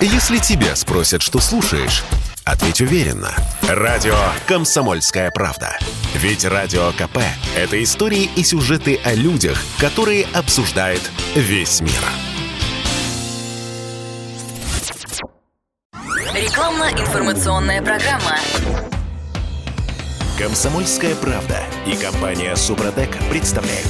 Если тебя спросят, что слушаешь, ответь уверенно. Радио «Комсомольская правда». Ведь Радио КП – это истории и сюжеты о людях, которые обсуждает весь мир. Рекламно-информационная программа. «Комсомольская правда» и компания «Супротек» представляют.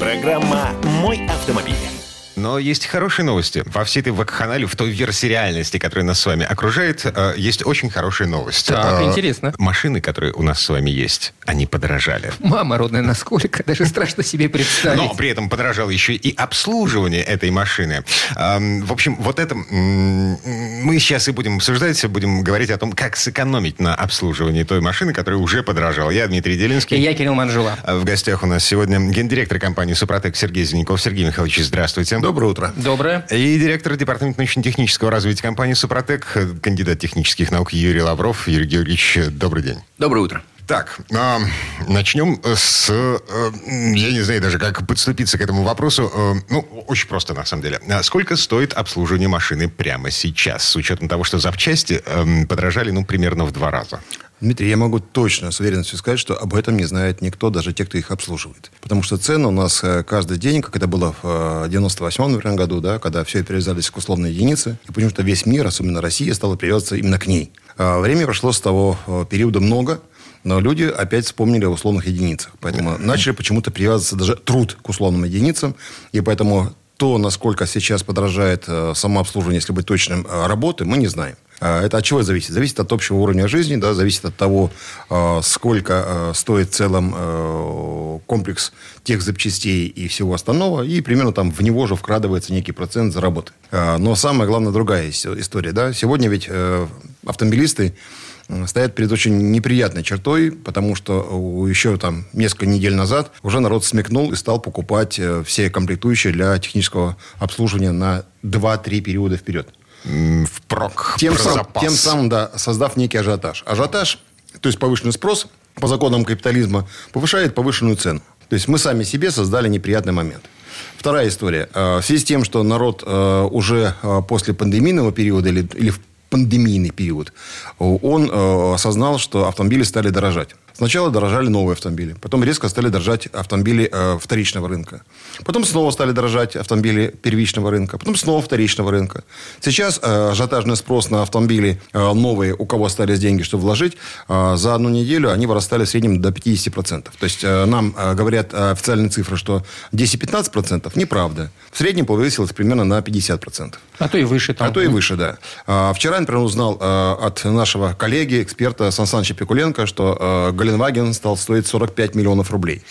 Программа «Мой автомобиль». Но есть хорошие новости. Во всей этой вакханале, в той версии реальности, которая нас с вами окружает, э, есть очень хорошая новость. Так, Э, интересно. Машины, которые у нас с вами есть, они подорожали. Мама родная, насколько? Даже страшно себе представить. Но при этом подорожало еще и обслуживание этой машины. Эм, В общем, вот это мы сейчас и будем обсуждать, будем говорить о том, как сэкономить на обслуживании той машины, которая уже подорожала. Я Дмитрий И Делинский. я Кирилл Манжула. А В гостях у нас сегодня гендиректор компании «Супротек» Сергей Зеленяков. Сергей Михайлович, здравствуйте. Доброе утро. Доброе. И директор департамента научно-технического развития компании «Супротек», кандидат технических наук Юрий Лавров. Юрий Георгиевич, добрый день. Доброе утро. Так, а, начнем с... э, я не знаю даже, как подступиться к этому вопросу. Э, ну, очень просто, на самом деле. А Сколько стоит обслуживание машины прямо сейчас, с учетом того, что запчасти эм, подорожали, ну, примерно в два раза? Дмитрий, я могу точно с уверенностью сказать, что об этом не знает никто, даже те, кто их обслуживает. Потому что цены у нас э, каждый день, как это было в 98 например, году, да, когда все привязались к условной единице, и почему-то весь мир, особенно Россия, стала привязываться именно к ней. А Времени прошло с того э, периода много, но люди опять вспомнили о условных единицах. Поэтому начали почему-то привязываться даже труд к условным единицам. И поэтому то, насколько сейчас подорожает э, самообслуживание, если быть точным, э, работы, мы не знаем. А Это от чего зависит? Зависит от общего уровня жизни, да, зависит от того, э, сколько э, стоит в целом э, комплекс тех запчастей и всего остального, и примерно там в него же вкрадывается некий процент за работы. А, Но самое главное другая ис- история. Да? Сегодня ведь э, автомобилисты стоят перед очень неприятной чертой, потому что у- еще там несколько недель назад уже народ смекнул и стал покупать э, все комплектующие для технического обслуживания на 2-3 периода вперед. Впрок, Тем, сам- запас. тем самым, да, создав некий ажиотаж. Ажиотаж, то есть повышенный спрос, по законам капитализма, повышает повышенную цену. То есть мы сами себе создали неприятный момент. Вторая история. Э, В связи с тем, что народ э, уже э, после пандемийного периода или, или в пандемийный период, он э, осознал, что автомобили стали дорожать. Сначала дорожали новые автомобили, потом резко стали дорожать автомобили э, вторичного рынка. Потом снова стали дорожать автомобили первичного рынка, потом снова вторичного рынка. Сейчас э, ажиотажный спрос на автомобили э, новые, у кого остались деньги, чтобы вложить, э, за одну неделю они выростали в среднем до 50%. То есть э, нам э, говорят э, официальные цифры, что 10-15%, неправда. В среднем повысилось примерно на 50%. А то и выше там. А то и выше, да. А, Вчера, например, узнал э, от нашего коллеги, эксперта Сан Саныча Пикуленко, что э, Голенваген стал стоить 45 миллионов рублей.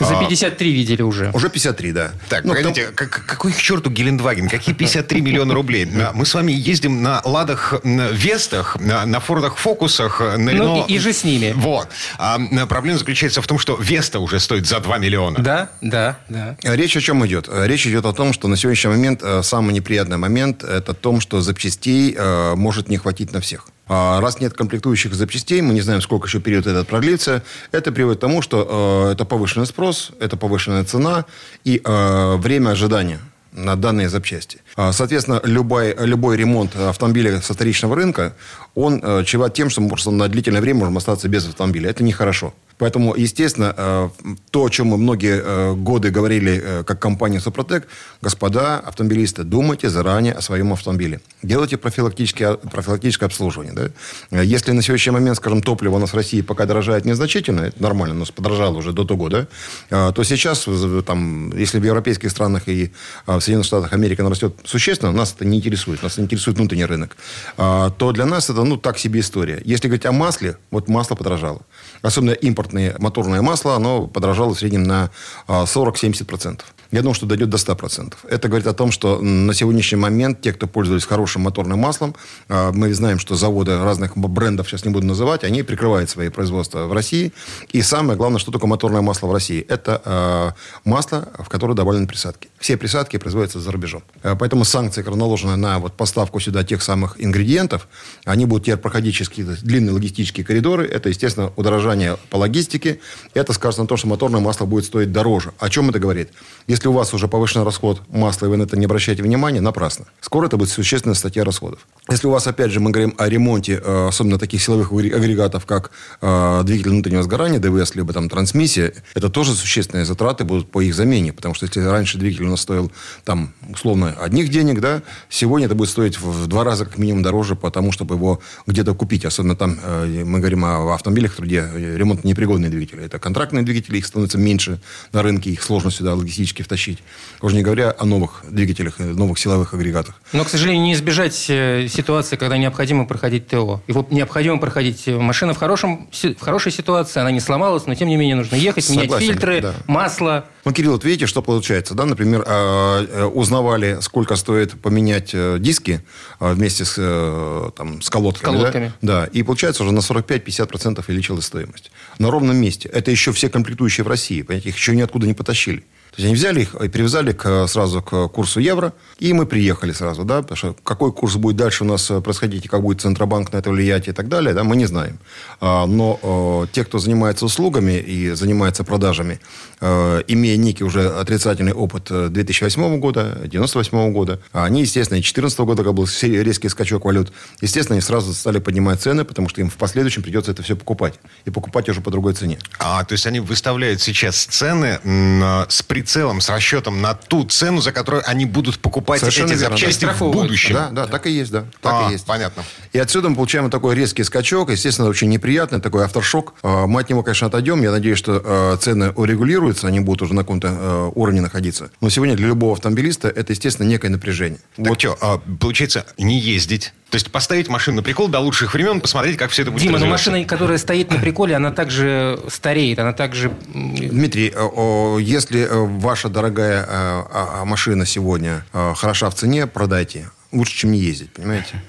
За 53 видели уже. Уже 53, да. Так, Ну, погодите, как- какой к черту Гелендваген? Какие 53 миллиона рублей? А, Мы с вами ездим на Ладах м, Вестах, на, на Фордах Фокусах, на Ну, Рено... и- и же с ними. Вот. А проблема заключается в том, что Веста уже стоит за 2 миллиона. Да, да, да. Речь о чем идет? Речь идет о том, что на сегодняшний момент э, самый неприятный момент – это том, что запчастей э, может не хватить на всех. А Раз нет комплектующих запчастей, мы не знаем, сколько еще период этот продлится, это приводит к тому, что э, это повышенный спрос, это повышенная цена и э, время ожидания на данные запчасти. А, Соответственно, любой, любой ремонт автомобиля со вторичного рынка, он э, чреват тем, что просто на длительное время можем остаться без автомобиля. Это нехорошо. Поэтому, естественно, э, то, о чем мы многие э, годы говорили, э, как компания «Супротек», господа автомобилисты, думайте заранее о своем автомобиле. Делайте профилактическое, профилактическое обслуживание. Да? Если на сегодняшний момент, скажем, топливо у нас в России пока дорожает незначительно, это нормально, у нас подорожало уже до того, да, э, то сейчас, там, если в европейских странах и э, в Соединенных Штатах Америки она растет существенно, нас это не интересует, нас интересует внутренний рынок, а, то для нас это, ну, так себе история. Если говорить о масле, вот масло подорожало. Особенно импортное моторное масло, оно подорожало в среднем на а, 40-70%. Я думаю, что дойдет до 100%. Это говорит о том, что на сегодняшний момент те, кто пользовались хорошим моторным маслом, а, мы знаем, что заводы разных брендов, сейчас не буду называть, они прикрывают свои производства в России. И самое главное, что такое моторное масло в России? Это а, масло, в которое добавлены присадки. Все присадки производятся за рубежом. А, Поэтому санкции, которые наложены на вот поставку сюда тех самых ингредиентов, они будут теперь проходить через длинные логистические коридоры. Это, естественно, удорожание по логистике. Это скажется на то, что моторное масло будет стоить дороже. О чем это говорит? Если у вас уже повышенный расход масла, и вы на это не обращаете внимания, напрасно. Скоро это будет существенная статья расходов. Если у вас, опять же, мы говорим о ремонте, э, особенно таких силовых агре- агрегатов, как э, двигатель внутреннего сгорания, ДВС, либо там трансмиссия, это тоже существенные затраты будут по их замене. Потому что если раньше двигатель у нас стоил там, условно, одних денег, да, сегодня это будет стоить в два раза как минимум дороже, потому чтобы его где-то купить. Особенно там э, мы говорим о автомобилях, где ремонт непригодные двигатели. Это контрактные двигатели, их становится меньше на рынке, их сложно сюда логистически втащить. Уже не говоря о новых двигателях, э, новых силовых агрегатах. Но, к сожалению, не избежать э, ситуации, когда необходимо проходить ТО. Его необходимо проходить. э, Машина в, хорошем, в хорошей ситуации, она не сломалась, но тем не менее нужно ехать, менять Согласен, фильтры, да. масло. Ну, Кирилл, вот видите, что получается, да? Например, э, узнавали, сколько стоит поменять диски э, вместе с, там, с колодками. С колодками. Да? да, и получается уже на 45-50% увеличилась стоимость. На ровном месте. Это еще все комплектующие в России, понимаете, их еще ниоткуда не потащили. То есть они взяли их и привязали к, сразу к курсу евро, и мы приехали сразу, да, потому что какой курс будет дальше у нас э, происходить, и как будет Центробанк на это влиять и так далее, да, мы не знаем. А, но э, те, кто занимается услугами и занимается продажами, э, имея некий уже отрицательный опыт э, 2008 года, 98 года, а они, естественно, и 2014 года, когда был резкий скачок валют, естественно, они сразу стали поднимать цены, потому что им в последующем придется это все покупать. И покупать уже по другой цене. А, то есть они выставляют сейчас цены м, с прицелом, с расчетом на ту цену, за которую они будут покупать Совершенно эти верно, да. запчасти в будущем. Да, да, так и есть, да. Так А, и есть. понятно. И отсюда мы получаем такой резкий скачок. Естественно, очень неприятный, такой авторшок. Э, Мы от него, конечно, отойдем. Я надеюсь, что э, цены урегулируются, они будут уже на каком-то э, уровне находиться. Но сегодня для любого автомобилиста это, естественно, некое напряжение. Так что, а, получается, не ездить. То есть поставить машину на прикол до лучших времен, посмотреть, как все это будет Дима, но развиваться. машина, которая стоит на приколе, она также стареет, она также... Дмитрий, э, о, если э, ваша дорогая э, а- а машина сегодня хороша в цене, продайте. Лучше, чем не ездить, понимаете?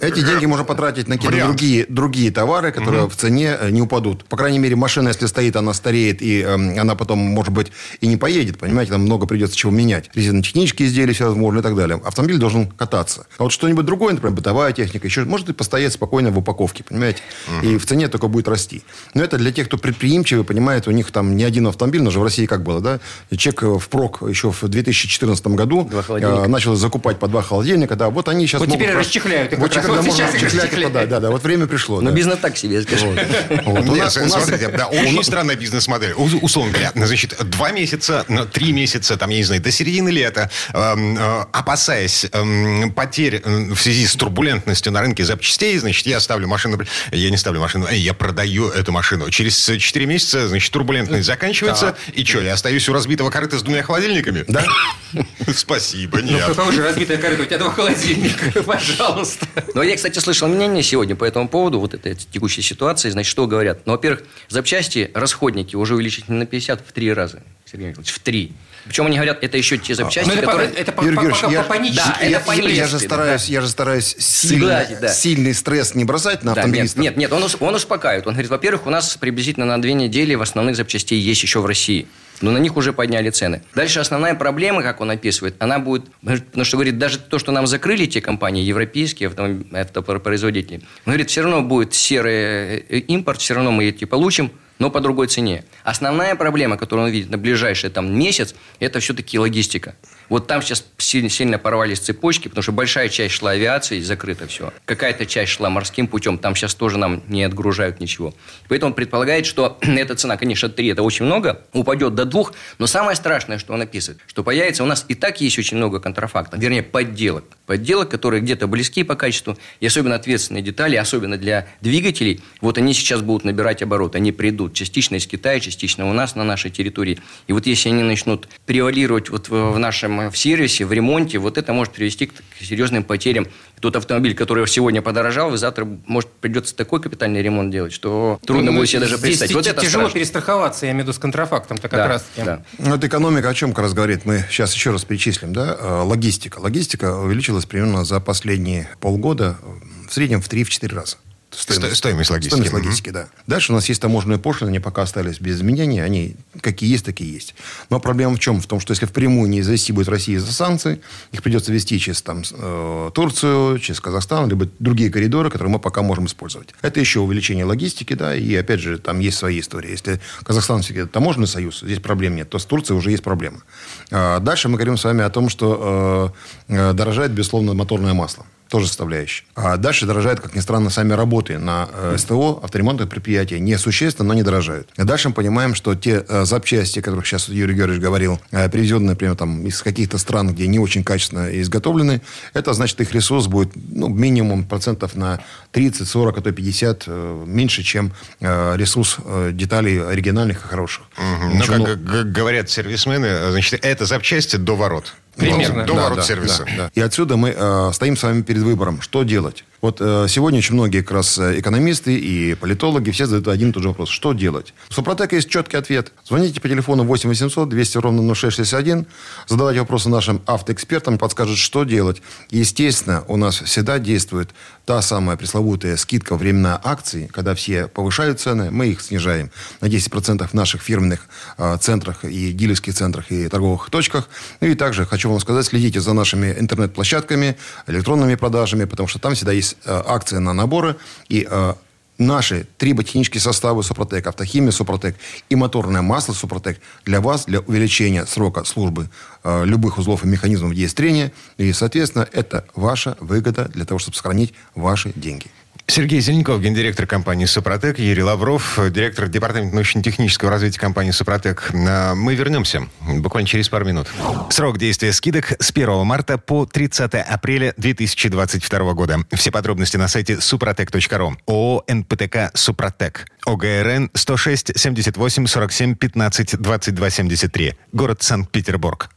Эти деньги можно потратить на какие-то другие, другие товары, которые в цене э, не упадут. По крайней мере, машина, если стоит, она стареет, и эм, она потом, может быть, и не поедет, понимаете, там много придется чего менять. Резинотехнические изделия всевозможные и так далее. Автомобиль должен кататься. А вот что-нибудь другое, например, бытовая техника, еще может и постоять спокойно в упаковке, понимаете? И в цене только будет расти. Но это для тех, кто предприимчивый, понимает, у них там не один автомобиль, но же в России как было, да? Человек э, впрок еще в 2014 году э, начал закупать по два холодильника, да, вот они сейчас Вот могут теперь просто- расчехляют их Вот как раз. теперь Вот можно сейчас их расчехлять, расчехляют. да, да, да, вот время пришло. Но да. бизнес так себе, скажем. Вот. У Нет, нас- у нас- смотрите, да, очень странная бизнес-модель. У- Условно говоря, значит, два месяца, ну, три месяца, там, я не знаю, до середины лета, эм, э, опасаясь эм, потерь э, в связи с турбулентностью на рынке запчастей, значит, я ставлю машину, я не ставлю машину, э, я продаю эту машину. Через четыре месяца, значит, турбулентность заканчивается, и что, я остаюсь у разбитого корыта с двумя холодильниками? Да. Спасибо, Ну, нет. какого же разбитая корыто? У тебя два холодильника, пожалуйста. Но я, кстати, слышал мнение сегодня по этому поводу, вот этой текущей ситуации. Значит, что говорят? Ну, во-первых, запчасти, расходники уже увеличить на 50 в три раза, Сергей Николаевич, в три. Причем они говорят, это еще те запчасти, Ну, это, по- которые... это по, Юрий по- Георгиевич, я-. Да, это я, по-английски, я же да. стараюсь, я же стараюсь глазить, да. сильный стресс не бросать на Да, нет, автомобилистов. нет, нет, он, ус- он успокаивает. Он говорит, во-первых, у нас приблизительно на две недели в основных запчастей есть еще в России. Но на них уже подняли цены. Дальше основная проблема, как он описывает, она будет... Потому что, говорит, даже то, что нам закрыли те компании, европейские автопроизводители, он говорит, все равно будет серый э, импорт, все равно мы эти получим, но по другой цене. Основная проблема, которую он видит на ближайший там, месяц, это все-таки логистика. Вот там сейчас сильно, сильно порвались цепочки, потому что большая часть шла авиацией, закрыто все. Какая-то часть шла морским путем, там сейчас тоже нам не отгружают ничего. Поэтому предполагает, что эта цена, конечно, 3, это очень много, упадет до 2, но самое страшное, что он описывает, что появится, у нас и так есть очень много контрафактов, вернее, подделок. Подделок, которые где-то близки по качеству, и особенно ответственные детали, особенно для двигателей, вот они сейчас будут набирать оборот, они придут частично из Китая, частично у нас на нашей территории. И вот если они начнут превалировать вот в, в нашем в сервисе, в ремонте, вот это может привести к, к серьезным потерям. Тот автомобиль, который сегодня подорожал, и завтра, может, придется такой капитальный ремонт делать, что трудно Ну, будет себе даже здесь представить. Вот это тяжело страшно. перестраховаться, я имею в виду с контрафактом-то как Да, раз. да. Ну, это экономика о чем как раз говорит? Мы сейчас еще раз перечислим, да? Э, Логистика. Логистика увеличилась примерно за последние полгода э, в среднем в 3-4 раза. Сто- стоимость логистики. Стоимость логистики, да. Дальше у нас есть таможенные пошлины, они пока остались без изменений, они какие есть, такие есть. Но проблема в чем? В том, что если впрямую не завести будет Россия из-за санкций, их придется вести через там, э, Турцию, через Казахстан, либо другие коридоры, которые мы пока можем использовать. Это еще увеличение логистики, да, и опять же, там есть свои истории. Если Казахстан все-таки таможенный союз, здесь проблем нет, то с Турцией уже есть проблема. Дальше мы говорим с вами о том, что э, э, дорожает, безусловно, моторное масло тоже составляющая. А дальше дорожают, как ни странно, сами работы на э, СТО, авторемонтных предприятий. Не существенно, но не дорожают. И дальше мы понимаем, что те э, запчасти, о которых сейчас Юрий Георгиевич говорил, э, привезенные, например, там, из каких-то стран, где не очень качественно изготовлены, это значит, их ресурс будет ну, минимум процентов на 30, 40, а то 50 э, меньше, чем ресурс деталей оригинальных и хороших. Ну, Ничего как г- говорят сервисмены, значит, это запчасти до ворот. Примерно. До Да, ворот да, сервиса. да, да. И отсюда мы э, стоим с вами перед выбором, что делать. Вот э, сегодня очень многие как раз э, экономисты и политологи все задают один и тот же вопрос. Что делать? У Супротека есть четкий ответ. Звоните по телефону 8 800 200 ровно 0661. Задавайте вопросы нашим автоэкспертам, подскажут, что делать. Естественно, у нас всегда действует та самая пресловутая скидка времена акции, когда все повышают цены, мы их снижаем на 10% в наших фирменных э, центрах и дилерских центрах и торговых точках. Ну и также хочу вам сказать, следите за нашими интернет-площадками, электронными продажами, потому что там всегда есть э, акции на наборы и э, Наши три ботанические составы Супротек, автохимия Супротек и моторное масло Супротек для вас, для увеличения срока службы э, любых узлов и механизмов действия. И, соответственно, это ваша выгода для того, чтобы сохранить ваши деньги. Сергей Зеленков, гендиректор компании «Супротек», Юрий Лавров, директор департамента научно-технического развития компании «Супротек». А, Мы вернемся буквально через пару минут. Срок действия скидок с 1 марта по 30 апреля 2022 года. Все подробности на сайте suprotec.ru. ООО «НПТК Супротек». ОГРН 106 78 47 15 22 73. Город Санкт-Петербург.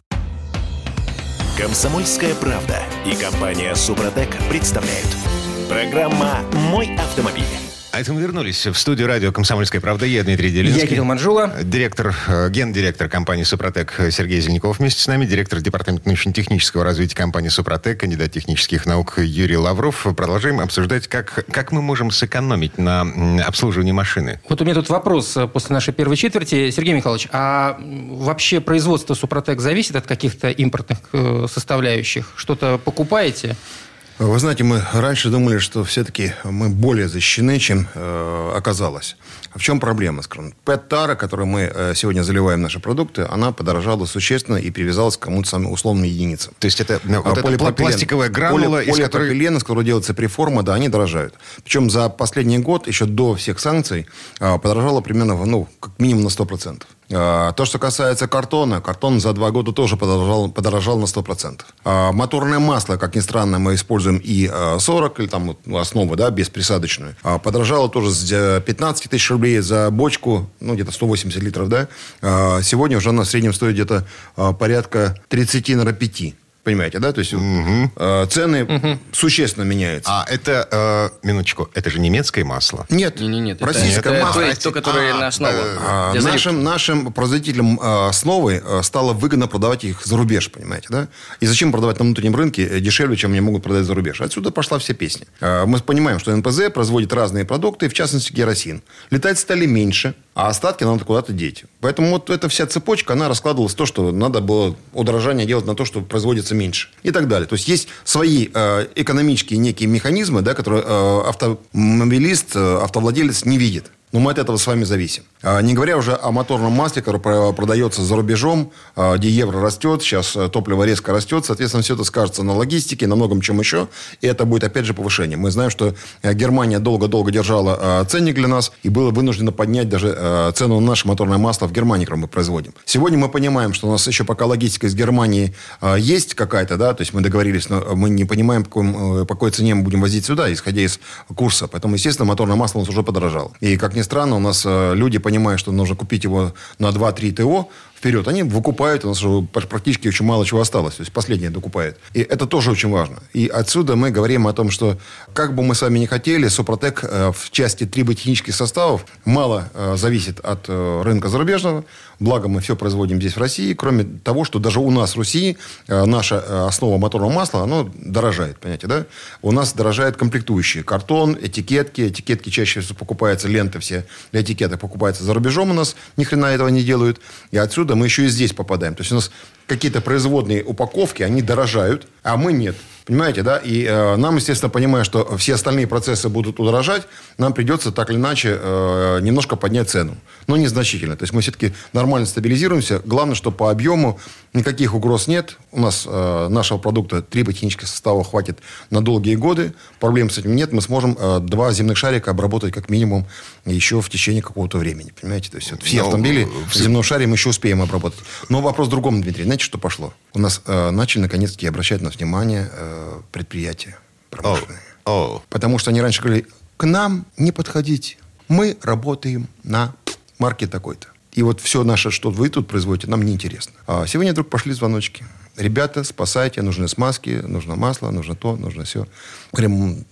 Комсомольская правда и компания Супротек представляют. Программа «Мой автомобиль». А это мы вернулись в студию радио «Комсомольская правда». Я Дмитрий Делинский. Я Кирилл Манжула. Директор, э, гендиректор компании «Супротек» Сергей Зеленков вместе с нами, директор департамента научно-технического развития компании «Супротек», кандидат технических наук Юрий Лавров. Продолжаем обсуждать, как, как мы можем сэкономить на обслуживании машины. Вот у меня тут вопрос э, после нашей первой четверти. Сергей Михайлович, а вообще производство Супротек зависит от каких-то импортных э, составляющих? Что-то покупаете? Вы знаете, мы раньше думали, что все-таки мы более защищены, чем э, оказалось. В чем проблема, скажем? ПЭТ-тара, которой мы э, сегодня заливаем в наши продукты, она подорожала существенно и привязалась к кому-то самым условным единицам. То есть это, ну, А вот полипропилен- пластиковая гранула, поли- из которой... из которого делается преформа, да, они дорожают. Причем за последний год, еще до всех санкций, а, подорожало примерно, ну, как минимум на 100%. А, То, что касается картона, картон за два года тоже подорожал, подорожал на 100%. А, Моторное масло, как ни странно, мы используем и а, 40, или там основу, да, бесприсадочную. А, Подорожало тоже с э, 15 тысяч рублей за бочку, ну, где-то 180 литров, да. А, Сегодня уже на среднем стоит где-то а, порядка 30, наверное, 5. Понимаете, да? То есть э, цены существенно меняются. А, это, э, минуточку, это же немецкое масло. Нет, Не, не, нет. это- российское это масло. То, есть то, которое А, на основу. А, заливки. нашим, нашим производителям э, основы э, стало выгодно продавать их за рубеж, понимаете, да? И зачем продавать на внутреннем рынке э, дешевле, чем они могут продать за рубеж? Отсюда пошла вся песня. Э, Мы понимаем, что НПЗ производит разные продукты, в частности, керосин. Летать стали меньше, а остатки надо куда-то деть. Поэтому вот эта вся цепочка, она раскладывалась в то, что надо было удорожание делать на то, что производится меньше. И так далее. То есть есть свои э, экономические некие механизмы, да, которые э, автомобилист, э, автовладелец не видит. Но мы от этого с вами зависим. А, Не говоря уже о моторном масле, которое про- продается за рубежом, а, где евро растет, сейчас э, топливо резко растет, соответственно, все это скажется на логистике, на многом чем еще, и это будет опять же повышение. Мы знаем, что э, Германия долго-долго держала а, ценник для нас и была вынуждена поднять даже э, цену на наше моторное масло в Германии, которое мы производим. Сегодня мы понимаем, что у нас еще пока логистика из Германии есть какая-то, да, то есть мы договорились, но мы не понимаем, по, каком, э, по какой цене мы будем возить сюда, исходя из курса. Поэтому, естественно, моторное масло у нас уже подорожало. И, как ни странно, у нас э, люди, понимая, что нужно купить его на 2-3 ТО, вперед. Они выкупают, у нас уже практически очень мало чего осталось. То есть последнее докупают. И это тоже очень важно. И отсюда мы говорим о том, что как бы мы с вами не хотели, Супротек э, в части триботехнических составов мало э, зависит от э, рынка зарубежного. Благо мы все производим здесь в России. Кроме того, что даже у нас в России наша основа моторного масла, оно дорожает, понимаете, да? У нас дорожает комплектующие. Картон, этикетки. Этикетки чаще всего покупаются, ленты все для этикеток покупаются за рубежом у нас. Ни хрена этого не делают. И отсюда мы еще и здесь попадаем. То есть у нас какие-то производные упаковки, они дорожают, а мы нет. Понимаете, да? И э, нам, естественно, понимая, что все остальные процессы будут удорожать, нам придется так или иначе э, немножко поднять цену. Но незначительно. То есть мы все-таки нормально стабилизируемся. Главное, что по объему никаких угроз нет. У нас э, нашего продукта три ботанических состава хватит на долгие годы. Проблем с этим нет. Мы сможем э, два земных шарика обработать как минимум еще в течение какого-то времени. Понимаете? То есть вот, все Но, автомобили в земном шаре мы еще успеем обработать. Но вопрос в другом, Дмитрий. Знаете, что пошло? У нас э, начали наконец-таки обращать на внимание э, предприятия промышленные. Oh. Oh. Потому что они раньше говорили, к нам не подходите. Мы работаем на марке такой-то. И вот все наше, что вы тут производите, нам не интересно. А сегодня вдруг пошли звоночки ребята, спасайте, нужны смазки, нужно масло, нужно то, нужно все. Говорим,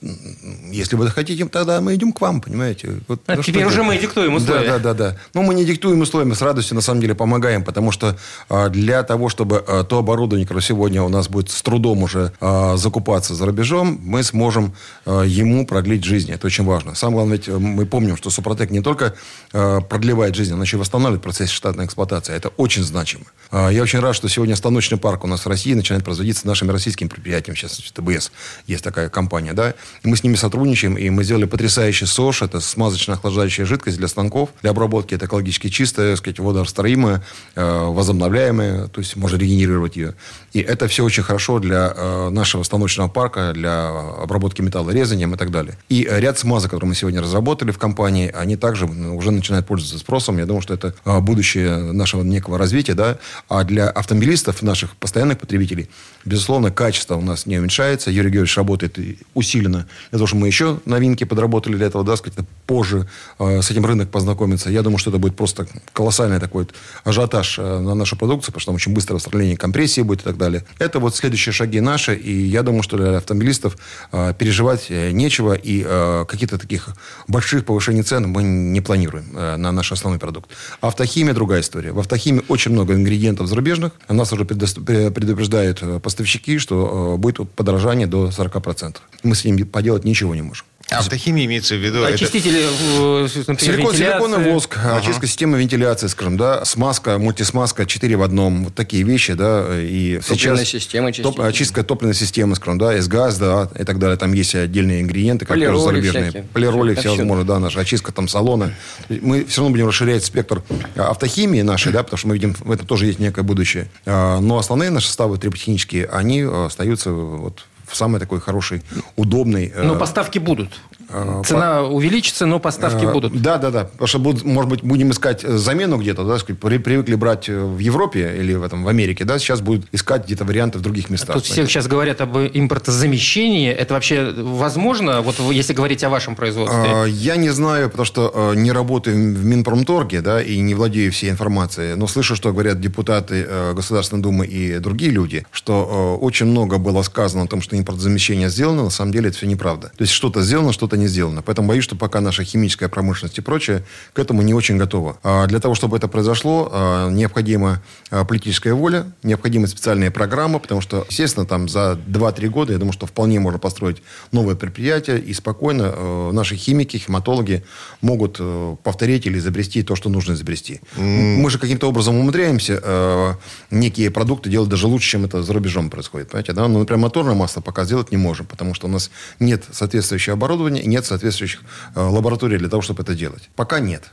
если вы хотите, тогда мы идем к вам, понимаете. Вот, а ну, теперь уже мы диктуем условия. Да, да, да, да. Но мы не диктуем условия, мы с радостью на самом деле помогаем, потому что а, для того, чтобы а, то оборудование, которое сегодня у нас будет с трудом уже а, закупаться за рубежом, мы сможем ему продлить жизнь. Это очень важно. Самое главное, ведь мы помним, что Супротек не только продлевает жизнь, он еще и восстанавливает процесс штатной эксплуатации. Это очень значимо. Я очень рад, что сегодня станочный парк у нас в России начинает производиться нашими российскими предприятиями, сейчас ТБС есть такая компания, да, и мы с ними сотрудничаем, и мы сделали потрясающий СОЖ, это смазочно-охлаждающая жидкость для станков, для обработки, это экологически чистая, сказать, водорастроимая, э, возобновляемая, то есть можно регенерировать ее. И это все очень хорошо для э, нашего станочного парка, для обработки металла резанием и так далее. И ряд смазок, которые мы сегодня разработали в компании, они также уже начинают пользоваться спросом. Я думаю, что это э, будущее нашего некого развития, да. А для автомобилистов, наших постоянных потребителей, потребителей. Безусловно, качество у нас не уменьшается. Юрий Георгиевич работает усиленно того, чтобы мы еще новинки подработали для этого, да, сказать, позже э, с этим рынок познакомиться. Я думаю, что это будет просто колоссальный такой вот ажиотаж э, на нашу продукцию, потому что там очень быстро восстановление компрессии будет и так далее. Это вот следующие шаги наши, и я думаю, что для автомобилистов э, переживать э, нечего, и э, каких-то таких больших повышений цен мы не планируем э, на наш основной продукт. Автохимия другая история. В автохимии очень много ингредиентов зарубежных. Нас уже предупреждали предупреждают э, поставщики, что э, будет подорожание до 40%. Мы с ним поделать ничего не можем. Автохимия имеется в виду... Очистители, это... например, Силикон, силиконовый воск, ага. очистка системы вентиляции, скажем, да, смазка, мультисмазка 4 в одном, вот такие вещи, да, и Топливная система топ, очистка топливной системы, скажем, да, S-газ, да, и так далее, там есть отдельные ингредиенты, как тоже зарубежные. Всякие. Полироли всевозможные, да, наша очистка там салона. Мы все равно будем расширять спектр автохимии нашей, да, потому что мы видим, в этом тоже есть некое будущее. А, но основные наши составы триботехнические, они остаются вот в самый такой хороший, удобный... Но поставки будут. Э, Цена по... увеличится, но поставки э, будут. Да, да, да. Потому что, будут, может быть, будем искать замену где-то, да, сказать, привыкли брать э, в Европе или в, этом, в Америке, да, сейчас будут искать где-то варианты в других местах. Тут все сейчас говорят об импортозамещении. Это вообще возможно, вот если говорить о вашем производстве? Я не знаю, потому что не работаю в Минпромторге, да, и не владею всей информацией, но слышу, что говорят депутаты Государственной Думы и другие люди, что очень много было сказано о том, что импортозамещение сделано, на самом деле это все неправда. То есть что-то сделано, что-то не сделано. Поэтому боюсь, что пока наша химическая промышленность и прочее к этому не очень готова. А для того, чтобы это произошло, а, необходима а, политическая воля, необходимы специальные программы, потому что, естественно, там за 2-3 года, я думаю, что вполне можно построить новое предприятие, и спокойно э, наши химики, химатологи могут повторить или изобрести то, что нужно изобрести. Mm. Мы же каким-то образом умудряемся некие продукты делать даже лучше, чем это за рубежом происходит. Понимаете, да? Ну, например, моторное масло пока сделать не можем, потому что у нас нет соответствующего оборудования, нет соответствующих э, лабораторий для того, чтобы это делать. Пока нет.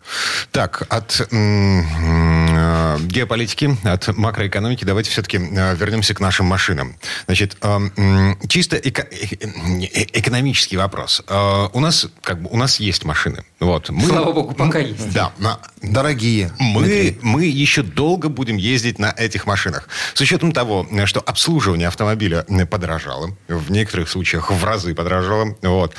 Так, от э, геополитики, от макроэкономики давайте все-таки э, вернемся к нашим машинам. Значит, чисто эко- экономический вопрос. У нас как бы у нас есть машины. Вот. Мы, Слава богу, пока есть. Да. На, Дорогие. Мы, мы еще долго будем ездить на этих машинах. С учетом того, что обслуживание автомобиля подорожало, в некоторых случаях в разы подорожало. Вот.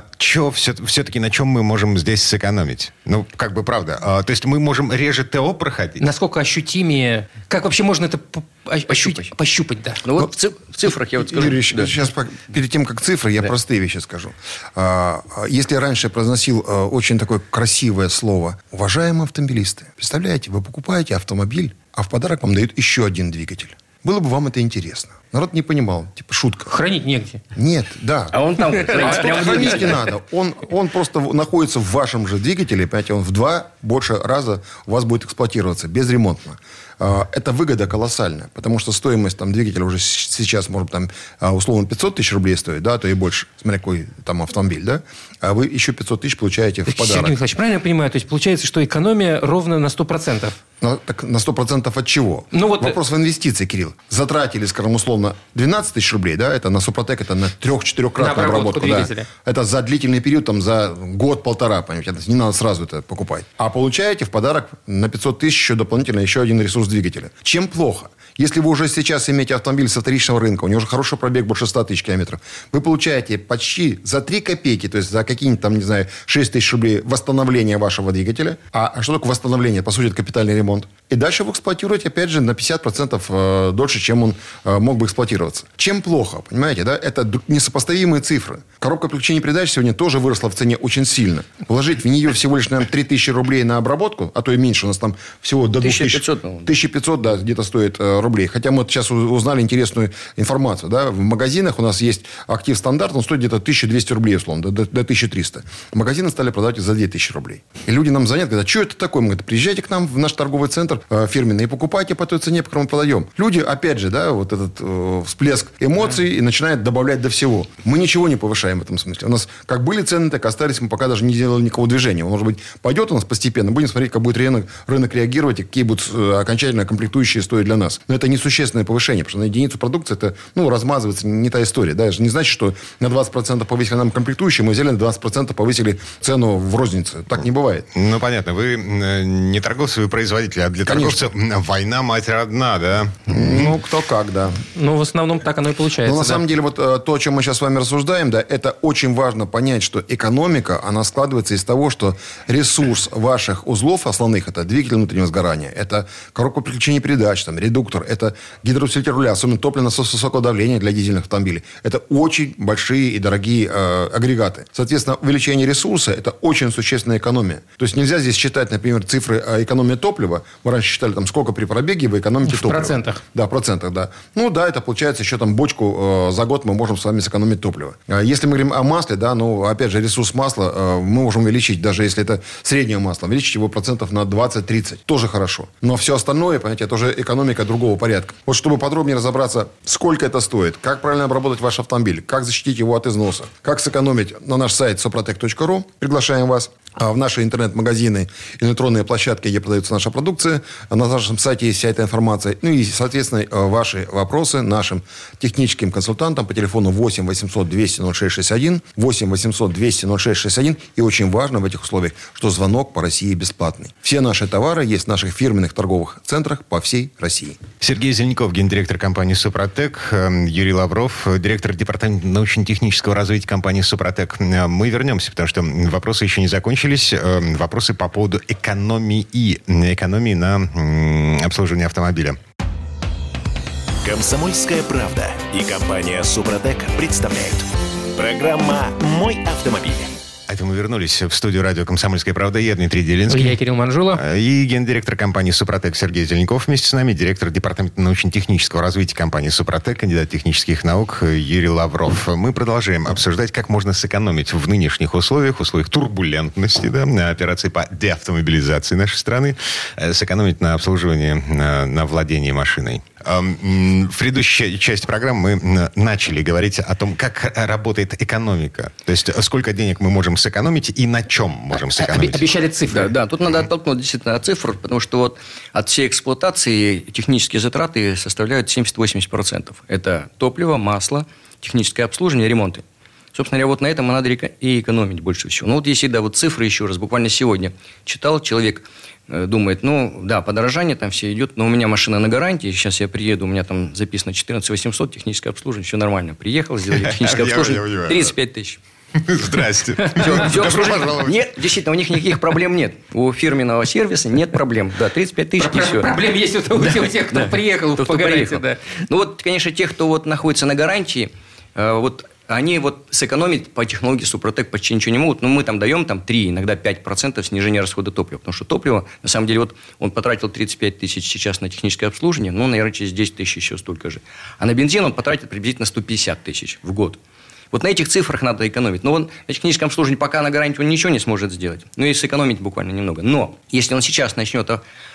А что все, все-таки на чем мы можем здесь сэкономить? Ну, как бы правда. А, то есть мы можем реже ТО проходить. Насколько ощутимее? Как вообще можно это ощутить? Пощупать. Пощупать, да. Ну вот в циф- в цифрах я вот скажу. Юрий Да. сейчас перед тем, как цифры, я простые вещи скажу. А, а, Если я раньше произносил а, очень такое красивое слово «уважаемые автомобилисты», представляете, вы покупаете автомобиль, а в подарок вам дают еще один двигатель. Было бы вам это интересно. Народ не понимал, типа шутка. Хранить негде. Нет, да. А он там А хранить не надо. Он, он просто находится в вашем же двигателе, понимаете, он в два больше раза у вас будет эксплуатироваться безремонтно. А, Это выгода колоссальная, потому что стоимость там, двигателя уже сейчас может там а, условно 500 тысяч рублей стоить, да, то и больше, смотря какой там автомобиль, да, а вы еще 500 тысяч получаете в Сергей подарок. Михайлович, правильно я понимаю? То есть получается, что экономия ровно на 100%. На, так на 100% от чего? Ну вот- Вопрос в инвестиции, Кирилл. Затратили, скажем, условно, 12 тысяч рублей, да, это на Супротек, это на трех-четырехкратную На обработку обработку. да. Это за длительный период, там, за год-полтора, понимаете, не надо сразу это покупать. А получаете в подарок на 500 тысяч еще дополнительно еще один ресурс двигателя. Чем плохо? Если вы уже сейчас имеете автомобиль со вторичного рынка, у него уже хороший пробег больше 100 тысяч километров, вы получаете почти за 3 копейки, то есть за какие-нибудь там, не знаю, 6 тысяч рублей восстановление вашего двигателя. А, а что такое восстановление? По сути, это капитальный ремонт. И дальше вы эксплуатируете, опять же, на 50% э, дольше, чем он э, мог бы эксплуатироваться. Чем плохо, понимаете, да? Это несопоставимые цифры. Коробка переключения передач сегодня тоже выросла в цене очень сильно. Вложить в нее всего лишь, наверное, 3000 рублей на обработку, а то и меньше, у нас там всего до 2000. 1500, по-моему. 1500, да, где-то стоит э, рублей. Хотя мы сейчас узнали интересную информацию. Да? В магазинах у нас есть актив стандарт, он стоит где-то 1200 рублей, условно, до, до 1300. Магазины стали продавать за 2000 рублей. И люди нам звонят, говорят, что это такое? Мы говорим, приезжайте к нам в наш торговый центр э, фирменный и покупайте по той цене, по которой мы продаем. Люди, опять же, да, вот этот э, всплеск эмоций и начинают добавлять до всего. Мы ничего не повышаем в этом смысле. У нас как были цены, так и остались. Мы пока даже не делали никакого движения. Может быть, пойдет у нас постепенно. Будем смотреть, как будет рынок, рынок реагировать и какие будут э, окончательно комплектующие стоить для нас. Но это несущественное повышение, потому что на единицу продукции это, ну, размазывается не та история. Да? Это же не значит, что на 20% повысили нам комплектующие, мы взяли на 20% повысили цену в рознице. Так не бывает. Ну, понятно. Вы э, не торговцы, вы производитель, а для Конечно. война мать родна, да? Ну, кто как, да. Но в основном так оно и получается. Но на да. самом деле вот э, то, о чем мы сейчас с вами рассуждаем, да, это очень важно понять, что экономика, она складывается из того, что ресурс ваших узлов основных, это двигатель внутреннего сгорания, это коробка переключения передач, там, редуктор, это гидроусилитель руля, особенно топливный насос высокого давления для дизельных автомобилей. Это очень большие и дорогие э, агрегаты. Соответственно, увеличение ресурса – это очень существенная экономия. То есть нельзя здесь считать, например, цифры э, экономии топлива. Мы раньше считали, там, сколько при пробеге вы экономите В топлива. процентах. Да, в процентах, да. Ну да, это получается еще там бочку э, за год мы можем с вами сэкономить топливо. А Если мы говорим о масле, да, ну опять же ресурс масла э, мы можем увеличить, даже если это среднее масло, увеличить его процентов на 20-30. Тоже хорошо. Но все остальное, понимаете, это уже экономика другого порядка. Вот чтобы подробнее разобраться, сколько это стоит, как правильно обработать ваш автомобиль, как защитить его от износа, как сэкономить на наш сайт soprotec.ru, приглашаем вас в наши интернет-магазины электронные площадки, где продается наша продукция. На нашем сайте есть вся эта информация. Ну и, соответственно, э, ваши вопросы нашим техническим консультантам по телефону 8 800 200 0661, 8 800 200 0661. И очень важно в этих условиях, что звонок по России бесплатный. Все наши товары есть в наших фирменных торговых центрах по всей России. Сергей Зеленков, гендиректор компании «Супротек», э, Юрий Лавров, э, директор департамента научно-технического развития компании «Супротек». Э, Мы вернемся, потому что вопросы еще не закончились. Э, Вопросы по поводу экономии, экономии на обслуживание автомобиля. Комсомольская правда и компания «Супротек» представляют. Программа «Мой автомобиль». А это мы вернулись в студию радио «Комсомольская правда». Я Дмитрий Делинский. Я Кирилл Манжула. Э, И гендиректор компании «Супротек» Сергей Зеленков вместе с нами, директор департамента научно-технического развития компании «Супротек», кандидат технических наук Юрий Лавров. Мы продолжаем обсуждать, как можно сэкономить в нынешних условиях, условиях турбулентности, да, на операции по деавтомобилизации нашей страны, э, сэкономить на обслуживании, на, на владении машиной. Эм, В предыдущей части программы мы начали говорить о том, как работает экономика. То есть, э, сколько денег мы можем сэкономить и на чем можем сэкономить. Обещали цифры. Да, да, тут надо оттолкнуть действительно от цифр, потому что вот от всей эксплуатации технические затраты составляют 70-80%. Это топливо, масло, техническое обслуживание, ремонты. Собственно говоря, вот на этом и надо и экономить больше всего. Ну вот если, да, вот цифры еще раз, буквально сегодня читал, человек думает, ну да, подорожание там все идет, но у меня машина на гарантии, сейчас я приеду, у меня там записано 14 800, техническое обслуживание, все нормально. Приехал, сделали техническое обслуживание, понимаю, да. 35 тысяч. Здрасте. Все, все Добро пожаловать. Нет, действительно, у них никаких проблем нет. У фирменного сервиса нет проблем. Да, 35 тысяч и все. Проблем есть у у тех, кто приехал Кто- по кто гарантии. приехал. да. Ну вот, конечно, те, кто вот находится на гарантии, э, вот они вот сэкономить по технологии Супротек почти ничего не могут. Но мы там даем там 3, иногда 5% снижения расхода топлива. Потому что топливо, на самом деле, вот он потратил 35 тысяч сейчас на техническое обслуживание, ну, наверное, через 10 тысяч еще столько же. А на бензин он потратит приблизительно 150 тысяч в год. Вот на этих цифрах надо экономить. Но он на техническом обслуживании пока на гарантии он ничего не сможет сделать. Ну и сэкономить буквально немного. Но если он сейчас начнет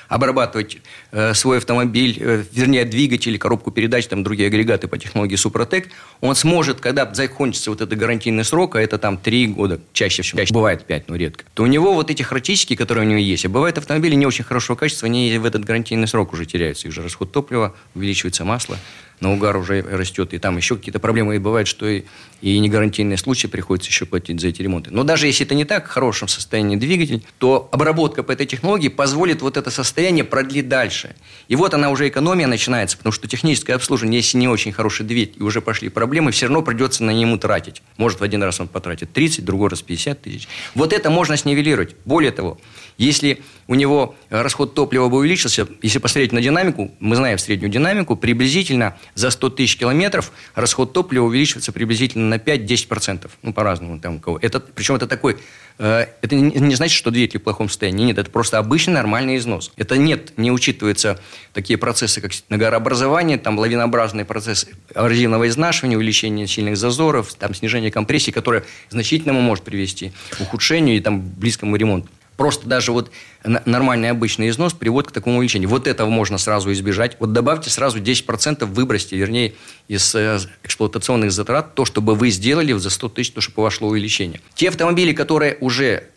обрабатывать э, свой автомобиль, э, вернее, двигатель, коробку передач, там другие агрегаты по технологии Супротек, он сможет, когда закончится вот этот гарантийный срок, а это там 3 года, чаще всего, чаще бывает 5, но редко, то у него вот эти характеристики, которые у него есть, а бывают автомобили не очень хорошего качества, они в этот гарантийный срок уже теряются. Их же расход топлива, увеличивается масло, на угар уже растет, и там еще какие-то проблемы. И бывает, что и, и негарантийные случаи приходится еще платить за эти ремонты. Но даже если это не так, в хорошем состоянии двигатель, то обработка по этой технологии позволит вот это состояние продлить дальше. И вот она уже экономия начинается, потому что техническое обслуживание, если не очень хороший двигатель, и уже пошли проблемы, все равно придется на нему тратить. Может, в один раз он потратит 30, другой раз 50 тысяч. Вот это можно снивелировать. Более того, если у него расход топлива бы увеличился, если посмотреть на динамику, мы знаем среднюю динамику, приблизительно за 100 тысяч километров расход топлива увеличивается приблизительно на 5-10%. Ну, по-разному там у кого. Это, причем это такой, э, это не, значит, что двигатель в плохом состоянии. Нет, это просто обычный нормальный износ. Это нет, не учитываются такие процессы, как нагорообразование, там лавинообразные процессы абразивного изнашивания, увеличение сильных зазоров, там снижение компрессии, которое значительному может привести к ухудшению и там близкому ремонту. Просто даже вот нормальный обычный износ приводит к такому увеличению. Вот этого можно сразу избежать. Вот добавьте сразу 10% выбросьте, вернее, из э, эксплуатационных затрат то, чтобы вы сделали за 100 тысяч, то, чтобы пошло увеличение. Те автомобили, которые уже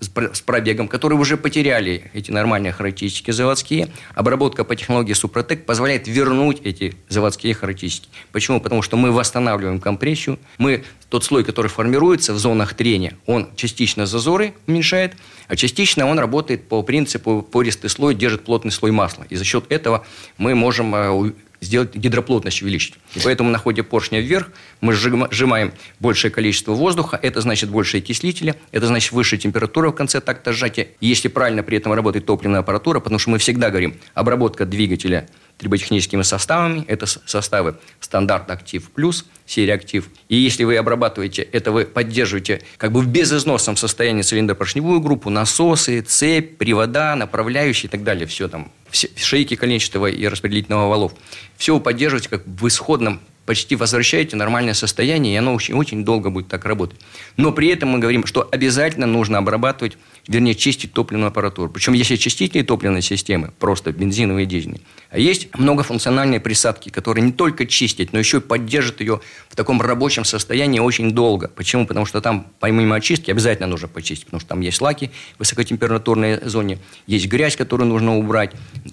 с пробегом, которые уже потеряли эти нормальные характеристики заводские, обработка по технологии Супротек позволяет вернуть эти заводские характеристики. Почему? Потому что мы восстанавливаем компрессию, мы тот слой, который формируется в зонах трения, он частично зазоры уменьшает, а частично он работает по принципу пористый слой держит плотный слой масла. И за счет этого мы можем э, сделать гидроплотность увеличить. И поэтому на ходе поршня вверх мы сжима- сжимаем большее количество воздуха, это значит больше окислителя, это значит высшая температура в конце такта сжатия. И если правильно при этом работает топливная аппаратура, потому что мы всегда говорим, обработка двигателя триботехническими составами, это составы стандарт актив плюс, серия актив. И если вы обрабатываете, это вы поддерживаете как бы в безызносном состоянии цилиндропоршневую группу, насосы, цепь, привода, направляющие и так далее. Все там, все, шейки коленчатого и распределительного валов. Все вы поддерживаете как в исходном почти возвращаете нормальное состояние, и оно очень, очень долго будет так работать. Но при этом мы говорим, что обязательно нужно обрабатывать, вернее, чистить топливную аппаратуру. Причем есть очистительные топливные системы, просто бензиновые и дизельные. А есть многофункциональные присадки, которые не только чистят, но еще и поддержат ее в таком рабочем состоянии очень долго. Почему? Потому что там, помимо очистки, обязательно нужно почистить, потому что там есть лаки в высокотемпературной зоне, есть грязь, которую нужно убрать.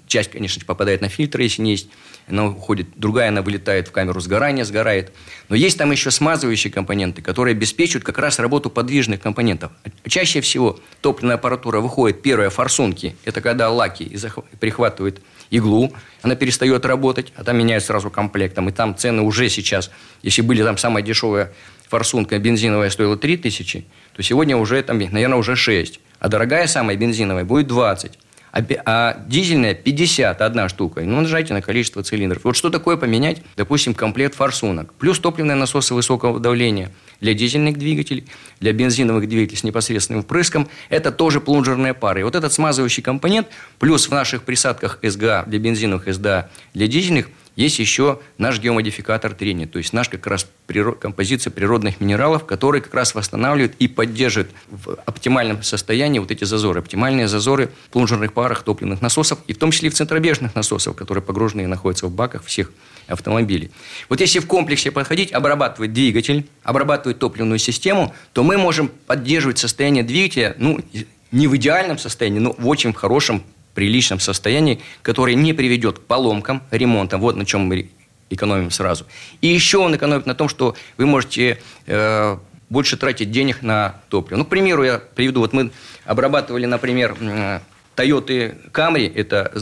Часть, конечно, попадает на фильтр, если не есть. Она уходит, другая, она вылетает в камеру сгорания, сгорает. Но есть там еще смазывающие компоненты, которые обеспечивают как раз работу подвижных компонентов. Чаще всего топливная аппаратура выходит, первое, форсунки. Это когда лаки прихватывают иглу, она перестает работать, а там меняют сразу комплектом. И там цены уже сейчас, если были там самая дешевая форсунка бензиновая стоила 3 тысячи, то сегодня уже там, наверное, уже 6. А дорогая самая бензиновая будет 20. А, а дизельная 50, одна штука. Ну, нажайте на количество цилиндров. Вот что такое поменять, допустим, комплект форсунок. Плюс топливные насосы высокого давления для дизельных двигателей, для бензиновых двигателей с непосредственным впрыском. Это тоже плунжерные пары. И вот этот смазывающий компонент, плюс в наших присадках СГА для бензиновых СДА для дизельных, есть еще наш геомодификатор трения, то есть наш как раз приро- композиция природных минералов, которые как раз восстанавливают и поддерживают в оптимальном состоянии вот эти зазоры, оптимальные зазоры в плунжерных парах топливных насосов, и в том числе и в центробежных насосов, которые погружены и находятся в баках всех автомобилей. Вот если в комплексе подходить, обрабатывать двигатель, обрабатывать топливную систему, то мы можем поддерживать состояние двигателя, ну, не в идеальном состоянии, но в очень хорошем приличном состоянии, которое не приведет к поломкам, ремонтам. Вот на чем мы экономим сразу. И еще он экономит на том, что вы можете э, больше тратить денег на топливо. Ну, к примеру, я приведу. Вот мы обрабатывали, например, Toyota Camry, это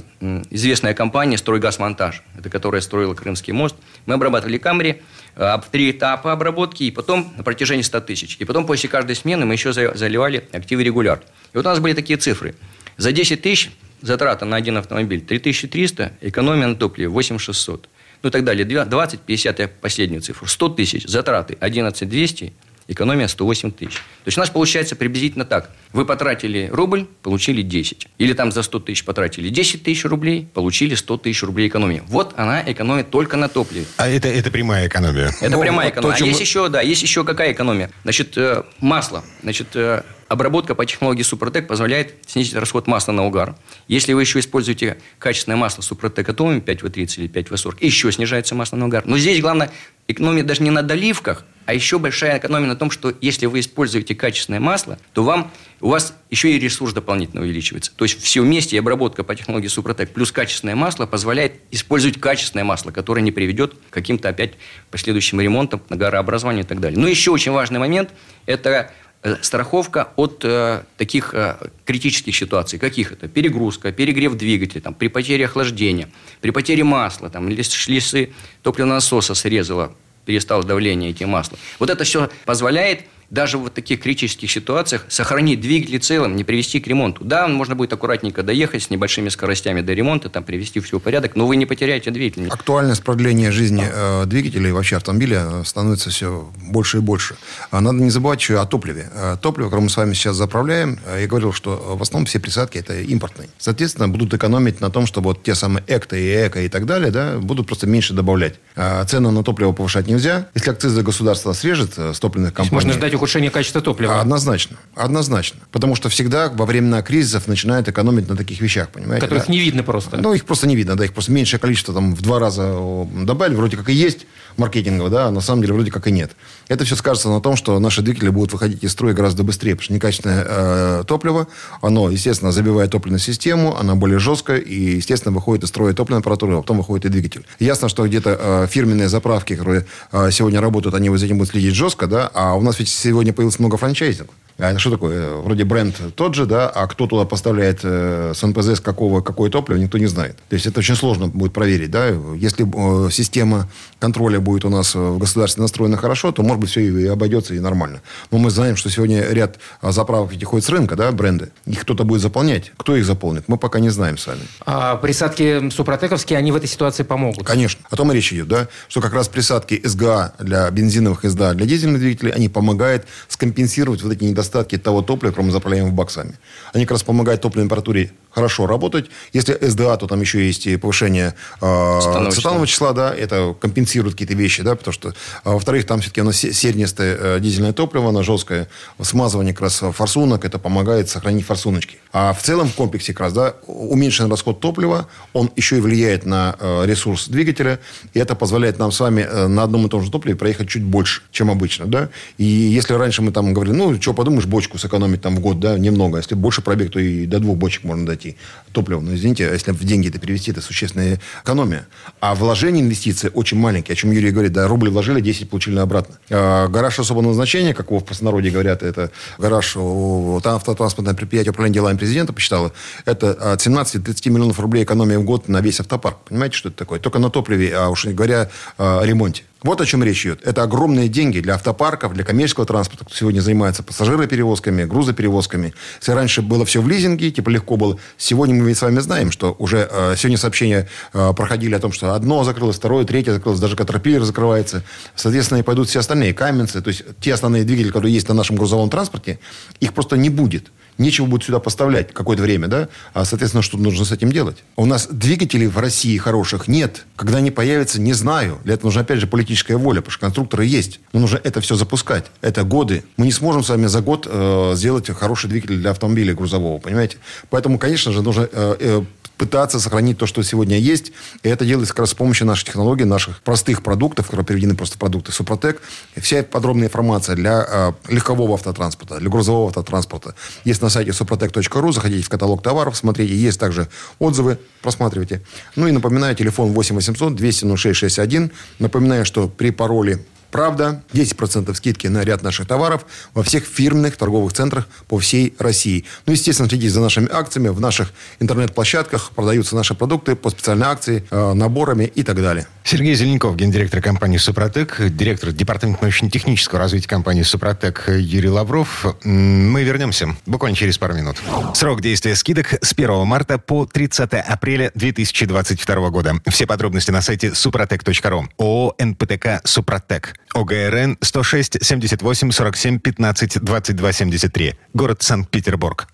известная компания «Стройгазмонтаж», это которая строила Крымский мост, Мы обрабатывали э, в три этапа обработки, и потом на протяжении 100 тысяч. И потом после каждой смены мы еще заливали активы регуляр. И вот у нас были такие цифры. За 10 тысяч затрата на один автомобиль 3300, экономия на топливе 8600. Ну и так далее. 20, 50, я последнюю цифру. 100 тысяч, затраты 11200, экономия 108 тысяч. То есть у нас получается приблизительно так. Вы потратили рубль, получили 10. Или там за 100 тысяч потратили 10 тысяч рублей, получили 100 тысяч рублей экономии. Вот она экономит только на топливе. А это, это прямая экономия? Это ну, прямая экономия. То, а есть мы... еще, да, есть еще какая экономия? Значит, э, масло. Значит, э, обработка по технологии Супротек позволяет снизить расход масла на угар. Если вы еще используете качественное масло Супротек Атомами 5В30 или 5В40, еще снижается масло на угар. Но здесь главное экономия даже не на доливках, а еще большая экономия на том, что если вы используете качественное масло, то вам, у вас еще и ресурс дополнительно увеличивается. То есть все вместе обработка по технологии Супротек плюс качественное масло позволяет использовать качественное масло, которое не приведет к каким-то опять последующим ремонтам, нагорообразованию и так далее. Но еще очень важный момент – это Э, страховка от э, таких э, критических ситуаций. Каких это? Перегрузка, перегрев двигателя, там, при потере охлаждения, при потере масла, там, шлисы топливного насоса срезало, перестало давление эти масла. Вот это все позволяет даже в вот таких критических ситуациях сохранить двигатель целым, не привести к ремонту. Да, можно будет аккуратненько доехать с небольшими скоростями до ремонта, там привести все в порядок, но вы не потеряете двигатель. Актуальность продления жизни э, двигателя и вообще автомобиля э, становится все больше и больше. А надо не забывать еще о топливе. Э, топливо, которое мы с вами сейчас заправляем, э, я говорил, что в основном все присадки это импортные. Соответственно, будут экономить на том, чтобы вот те самые экто и эко и так далее, да, будут просто меньше добавлять. А цены на топливо повышать нельзя. Если акцизы государства срежет с топливных компаний... Можно ждать ухудшение качества топлива. Однозначно. Однозначно. Потому что всегда во времена кризисов начинают экономить на таких вещах, понимаете? Которых да? не видно просто. Ну, их просто не видно, да, их просто меньшее количество, там, в два раза добавили, вроде как и есть маркетингово, да, а на самом деле вроде как и нет. Это все скажется на том, что наши двигатели будут выходить из строя гораздо быстрее, потому что некачественное э, топливо, оно, естественно, забивает топливную систему, она более жесткая, и, естественно, выходит из строя топливная аппаратура, а потом выходит и двигатель. Ясно, что где-то э, фирменные заправки, которые э, сегодня работают, они вот за этим будут следить жестко, да, а у нас ведь сегодня появилось много франчайзингов. А это что такое? Вроде бренд тот же, да, а кто туда поставляет э, с НПЗ, с какого, какое топливо, никто не знает. То есть это очень сложно будет проверить, да. Если э, система контроля будет у нас в государстве настроена хорошо, то, может быть, все и обойдется, и нормально. Но мы знаем, что сегодня ряд заправок эти ходят с рынка, да, бренды. Их кто-то будет заполнять. Кто их заполнит? Мы пока не знаем сами. А присадки супротековские, они в этой ситуации помогут? Конечно. О том и речь идет, да, что как раз присадки СГА для бензиновых СДА для дизельных двигателей, они помогают скомпенсировать вот эти недостатки того топлива, которое мы заправляем в баксами. Они как раз помогают топливной температуре хорошо работать. Если СДА, то там еще есть и повышение э, цетанового числа, да, это компенсирует какие-то вещи, да, потому что, э, во-вторых, там все-таки оно сернистое э, дизельное топливо, оно жесткое, смазывание как раз форсунок, это помогает сохранить форсуночки. А в целом в комплексе как раз, да, уменьшенный расход топлива, он еще и влияет на э, ресурс двигателя, и это позволяет нам с вами э, на одном и том же топливе проехать чуть больше, чем обычно, да. И если раньше мы там говорили, ну, что подумаешь, бочку сэкономить там в год, да, немного, если больше пробег, то и до двух бочек можно дойти топлива. Но, извините, если в деньги это перевести, это существенная экономия. А вложение инвестиций очень маленькие, о чем Юрий говорит, да, рубль вложили, 10 получили обратно. А, гараж особого назначения, как его в простонародье говорят, это гараж, там автотранспортное предприятие управления делами президента посчитало, это от 17 до 30 миллионов рублей экономия в год на весь автопарк. Понимаете, что это такое? Только на топливе, а уж не говоря о ремонте. Вот о чем речь идет. Это огромные деньги для автопарков, для коммерческого транспорта, кто сегодня занимается пассажироперевозками, грузоперевозками. Если раньше было все в лизинге, типа легко было, сегодня мы ведь с вами знаем, что уже э, сегодня сообщения э, проходили о том, что одно закрылось, второе, третье закрылось, даже Катерпиллер закрывается. Соответственно, и пойдут все остальные, Каменцы, то есть те основные двигатели, которые есть на нашем грузовом транспорте, их просто не будет нечего будет сюда поставлять какое-то время, да? А, соответственно, что нужно с этим делать? У нас двигателей в России хороших нет. Когда они появятся, не знаю. Для этого нужна, опять же, политическая воля, потому что конструкторы есть. Но нужно это все запускать. Это годы. Мы не сможем с вами за год э, сделать хороший двигатель для автомобиля грузового, понимаете? Поэтому, конечно же, нужно э, э, пытаться сохранить то, что сегодня есть. И это делается как раз с помощью наших технологий, наших простых продуктов, которые переведены просто в продукты Супротек. Вся подробная информация для э, легкового автотранспорта, для грузового автотранспорта есть на сайте suprotec.ru. Заходите в каталог товаров, смотрите. Есть также отзывы, просматривайте. Ну и напоминаю, телефон 8 800 200 0661. Напоминаю, что при пароле Правда, 10% скидки на ряд наших товаров во всех фирменных торговых центрах по всей России. Ну, естественно, следите за нашими акциями. В наших интернет-площадках продаются наши продукты по специальной акции, э, наборами и так далее. Сергей Зеленков, гендиректор компании «Супротек», директор департамента научно-технического развития компании «Супротек» Юрий Лавров. Мы вернемся буквально через пару минут. Срок действия скидок с 1 марта по 30 апреля 2022 года. Все подробности на сайте супротек.ру. ООО «НПТК Супротек». ОГРН 106 78 47 15 22 73. Город Санкт-Петербург.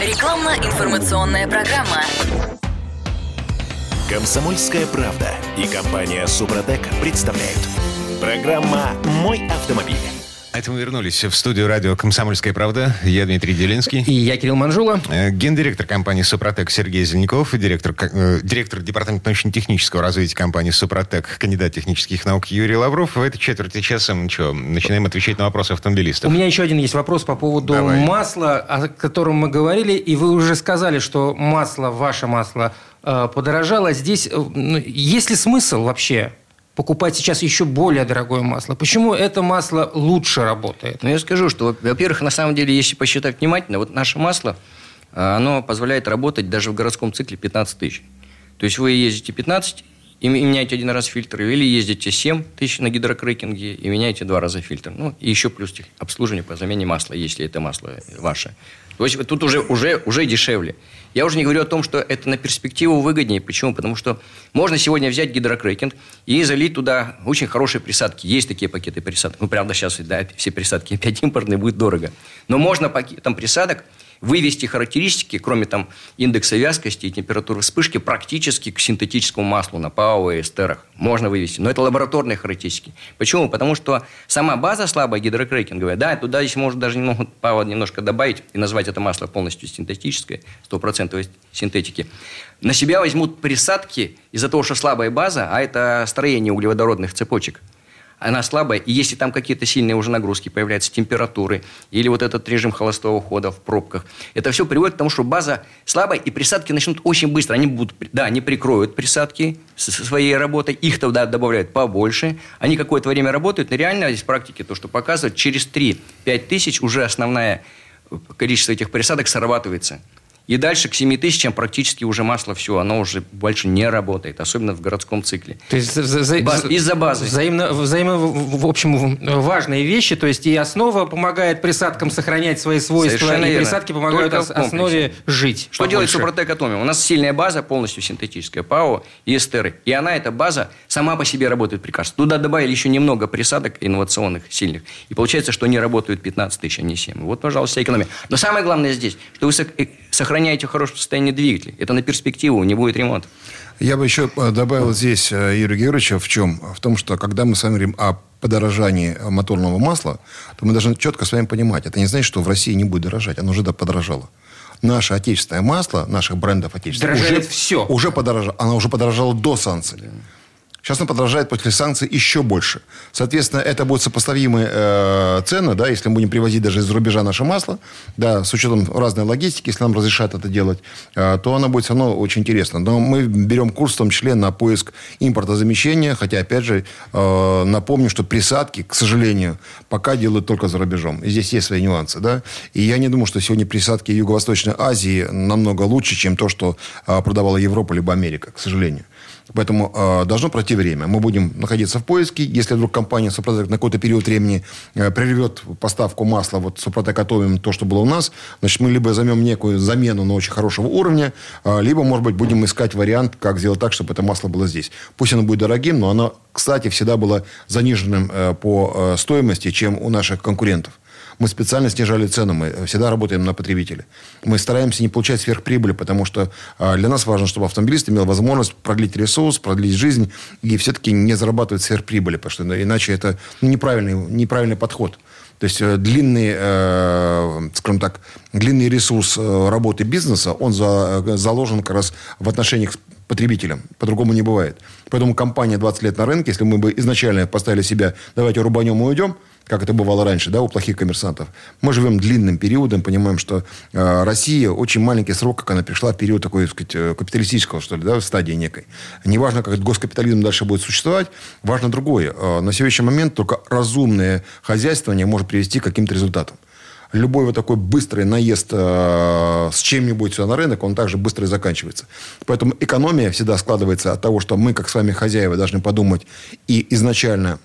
Рекламно-информационная программа. Комсомольская правда и компания «Супротек» представляют. Программа «Мой автомобиль». Это мы вернулись в студию радио «Комсомольская правда». Я Дмитрий Делинский. И я Кирилл Манжула. Э, Гендиректор компании «Супротек» Сергей Зеленков, директор, э, директор департамента научно-технического развития компании «Супротек», кандидат технических наук Юрий Лавров. В этой четверти часа мы что, начинаем отвечать на вопросы автомобилистов. У меня еще один есть вопрос по поводу Давай. масла, о котором мы говорили, и вы уже сказали, что масло, ваше масло э, подорожало. Здесь э, ну, есть ли смысл вообще покупать сейчас еще более дорогое масло? Почему это масло лучше работает? Ну, я скажу, что, во-первых, на самом деле, если посчитать внимательно, вот наше масло, а, оно позволяет работать даже в городском цикле 15 тысяч. То есть вы ездите 15 и меняете один раз фильтр, или ездите 7 тысяч на гидрокрекинге и меняете два раза фильтр. Ну, и еще плюс тех- обслуживание по замене масла, если это масло ваше. То есть тут уже, уже, уже дешевле. Я уже не говорю о том, что это на перспективу выгоднее. Почему? Потому что можно сегодня взять гидрокрекинг и залить туда очень хорошие присадки. Есть такие пакеты присадок. Ну, правда, сейчас да, все присадки опять импортные, будет дорого. Но можно пакетом присадок вывести характеристики, кроме там индекса вязкости и температуры вспышки, практически к синтетическому маслу на ПАО и эстерах. Можно вывести. Но это лабораторные характеристики. Почему? Потому что сама база слабая гидрокрекинговая, да, туда здесь можно даже немного ПАО немножко добавить и назвать это масло полностью синтетическое, стопроцентовой синтетики. На себя возьмут присадки из-за того, что слабая база, а это строение углеводородных цепочек она слабая, и если там какие-то сильные уже нагрузки появляются, температуры, или вот этот режим холостого хода в пробках, это все приводит к тому, что база слабая, и присадки начнут очень быстро. Они будут, да, они прикроют присадки со своей работой, их тогда добавляют побольше, они какое-то время работают, но реально здесь в практике то, что показывает, через 3-5 тысяч уже основное количество этих присадок срабатывается. И дальше к 7 тысячам практически уже масло все, оно уже больше не работает, особенно в городском цикле. То есть Баз- из-за базы. Взаимно, взаимо, в общем, важные вещи. То есть и основа помогает присадкам сохранять свои свойства, Совершенно и верно. присадки помогают ос- основе жить. Что делает побольше. Супротек Атомиум? У нас сильная база, полностью синтетическая, ПАО и эстеры. И она, эта база, сама по себе работает прекрасно. Туда добавили еще немного присадок инновационных, сильных. И получается, что они работают 15 тысяч, а не 7. Вот, пожалуйста, экономия. Но самое главное здесь, что вы сох- сохраняете в хорошем состоянии двигатель. Это на перспективу, не будет ремонта. Я бы еще э, добавил здесь э, Юрия Георгиевича в чем? В том, что когда мы с вами говорим о подорожании э, моторного масла, то мы должны четко с вами понимать, это не значит, что в России не будет дорожать, оно уже подорожало. Наше отечественное масло, наших брендов отечественных, Дорожает уже, всё. уже подорожало. Оно уже подорожало до санкций. Сейчас оно подорожает после санкций еще больше. Соответственно, это будут сопоставимые э, цены, да, если мы будем привозить даже из-за рубежа наше масло, да, с учетом разной логистики, если нам разрешат это делать, э, то оно будет все равно очень интересно. Но мы берем курс в том числе на поиск импортозамещения, хотя, опять же, э, напомню, что присадки, к сожалению, пока делают только за рубежом. И здесь есть свои нюансы, да. И я не думаю, что сегодня присадки Юго-Восточной Азии намного лучше, чем то, что э, продавала Европа либо Америка, к сожалению. Поэтому э, должно пройти время. Мы будем находиться в поиске. Если вдруг компания Супротек на какой-то период времени э, прервет поставку масла, вот Супротек готовим то, что было у нас, значит, мы либо займем некую замену на очень хорошего уровня, э, либо, может быть, будем искать вариант, как сделать так, чтобы это масло было здесь. Пусть оно будет дорогим, но оно, кстати, всегда было заниженным э, по э, стоимости, чем у наших конкурентов. Мы специально снижали цену, мы всегда работаем на потребителя. Мы стараемся не получать сверхприбыли, потому что а, для нас важно, чтобы автомобилист имел возможность продлить ресурс, продлить жизнь и все-таки не зарабатывать сверхприбыли, потому что ну, иначе это ну, неправильный, неправильный подход. То есть э, длинный, э, скажем так, длинный ресурс э, работы бизнеса, он за- заложен как раз в отношениях с потребителям. По-другому не бывает. Поэтому компания 20 лет на рынке, если мы бы изначально поставили себя, давайте рубанем и уйдем, как это бывало раньше, да, у плохих коммерсантов. Мы живем длинным периодом, понимаем, что э, Россия очень маленький срок, как она пришла в период такой, так сказать, э, капиталистического, что ли, да, стадии некой. Неважно, как госкапитализм дальше будет существовать, важно другое. Э, на сегодняшний момент только разумное хозяйствование может привести к каким-то результатам любой вот такой быстрый наезд э, с чем-нибудь сюда на рынок, он также быстро и заканчивается. Поэтому экономия всегда складывается от того, что мы, как с вами хозяева, должны подумать и изначально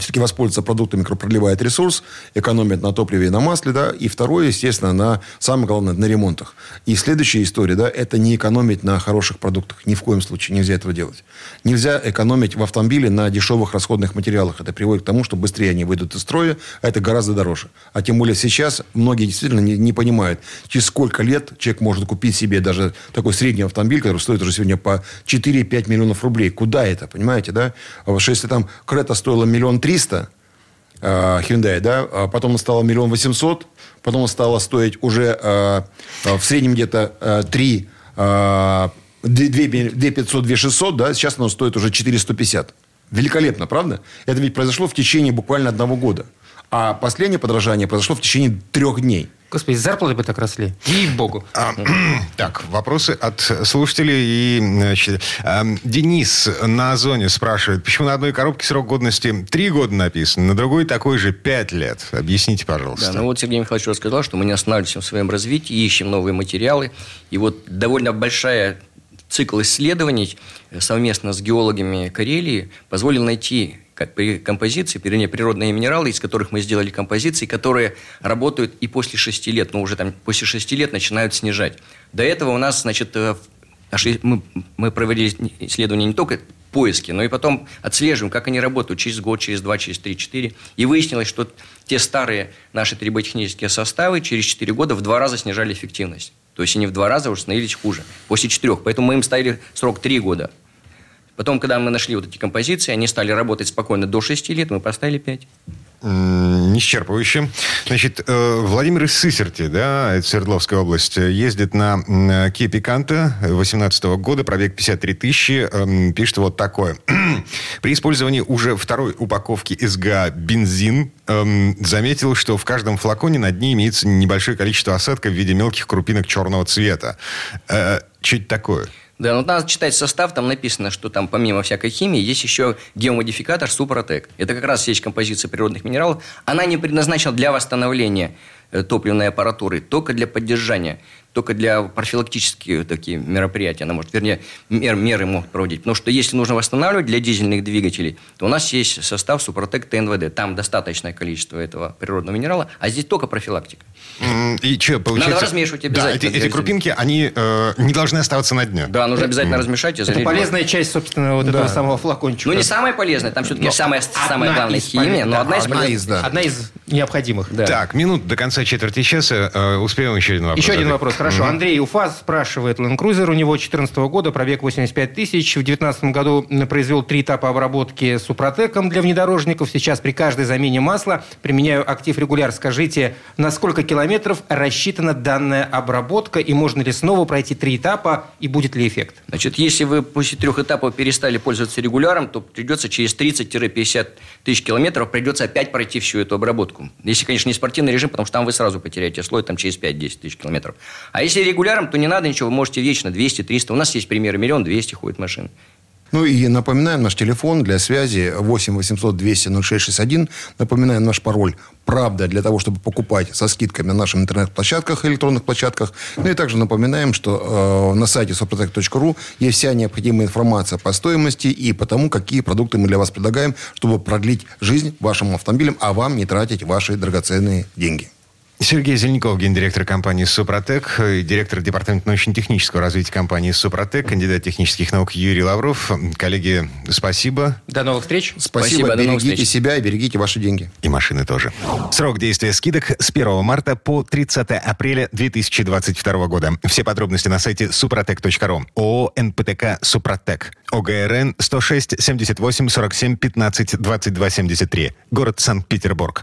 все-таки воспользоваться продуктами, которые ресурс, экономит на топливе и на масле, да, и второе, естественно, на, самое главное, на ремонтах. И следующая история, да, это не экономить на хороших продуктах, ни в коем случае нельзя этого делать. Нельзя экономить в автомобиле на дешевых расходных материалах, это приводит к тому, что быстрее они выйдут из строя, а это гораздо дороже. А тем более сейчас многие действительно не, не понимают, через сколько лет человек может купить себе даже такой средний автомобиль, который стоит уже сегодня по 4-5 миллионов рублей. Куда это, понимаете, да? А вот если там Крета стоила миллион три, 300 э, Hyundai, да, а потом он стал миллион восемьсот, потом он стало стоить уже э, э, в среднем где-то э, три две пятьсот, две шестьсот, да, сейчас оно стоит уже 450. Великолепно, правда? Это ведь произошло в течение буквально одного года. А последнее подражание произошло в течение трех дней. Господи, зарплаты бы так росли. Ей-богу. А, так, вопросы от слушателей. И, значит, а, Денис на Озоне спрашивает, почему на одной коробке срок годности три года написан, на другой такой же пять лет? Объясните, пожалуйста. Да, ну вот Сергей Михайлович рассказал, что мы не останавливаемся в своем развитии, ищем новые материалы. И вот довольно большая цикл исследований совместно с геологами Карелии позволил найти как при композиции, вернее, природные минералы, из которых мы сделали композиции, которые работают и после шести лет, но уже там после шести лет начинают снижать. До этого у нас, значит, э, мы, мы провели исследования не только поиски, но и потом отслеживаем, как они работают через год, через два, через три, четыре. И выяснилось, что те старые наши триботехнические составы через четыре года в два раза снижали эффективность. То есть они в два раза уже становились хуже, после четырех. Поэтому мы им ставили срок три года. Потом, когда мы нашли вот эти композиции, они стали работать спокойно до 6 лет, мы поставили 5. Не исчерпывающе. Значит, э, Владимир из Сысерти, да, это Свердловская область, ездит на Kia Picanto 2018 года, пробег 53 тысячи, эм, пишет вот такое. При использовании уже второй упаковки СГА бензин эм, заметил, что в каждом флаконе на дне имеется небольшое количество осадка в виде мелких крупинок черного цвета. Э, что это такое? Да, ну надо читать состав, там написано, что там помимо всякой химии есть еще геомодификатор Супротек. Это как раз есть композиция природных минералов. Она не предназначена для восстановления э, топливной аппаратуры, только для поддержания только для профилактических такие мероприятия, она может, вернее, мер, меры могут проводить. Потому что если нужно восстанавливать для дизельных двигателей, то у нас есть состав Супротек ТНВД. Там достаточное количество этого природного минерала, а здесь только профилактика. И что, получается... Надо размешивать обязательно. Да, эти, эти крупинки, они э, не должны оставаться на дне. Да, нужно обязательно размешать. И Это полезная часть, собственно, вот да. этого самого флакончика. Ну, не самая полезная, там все-таки самая, самая главная химия, но одна из, одна из, да. одна из необходимых. Да. Так, минут до конца четверти часа. Э, успеем еще один вопрос. Еще один вопрос, хорошо. Mm-hmm. Андрей Уфа спрашивает. Land Cruiser у него 2014 года, пробег 85 тысяч. В 2019 году произвел три этапа обработки супротеком для внедорожников. Сейчас при каждой замене масла применяю актив регуляр. Скажите, на сколько километров рассчитана данная обработка? И можно ли снова пройти три этапа? И будет ли эффект? Значит, если вы после трех этапов перестали пользоваться регуляром, то придется через 30-50 тысяч километров придется опять пройти всю эту обработку. Если, конечно, не спортивный режим, потому что там вы сразу потеряете слой там, через 5-10 тысяч километров. А если регуляром, то не надо ничего, вы можете вечно 200, 300. У нас есть примеры, миллион, 200 ходит машин. Ну и напоминаем наш телефон для связи 8 800 200 0661. Напоминаем наш пароль «Правда» для того, чтобы покупать со скидками на наших интернет-площадках, электронных площадках. Ну и также напоминаем, что э, на сайте soprotec.ru есть вся необходимая информация по стоимости и по тому, какие продукты мы для вас предлагаем, чтобы продлить жизнь вашим автомобилем, а вам не тратить ваши драгоценные деньги. Сергей Зеленков, гендиректор компании «Супротек», директор департамента научно-технического развития компании «Супротек», кандидат технических наук Юрий Лавров. Коллеги, спасибо. До новых встреч. Спасибо. спасибо берегите себя и берегите ваши деньги. И машины тоже. Срок действия скидок с 1 марта по 30 апреля 2022 года. Все подробности на сайте suprotec.ru. ООО «НПТК Супротек». ОГРН 106 78 47 15 22 73. Город Санкт-Петербург.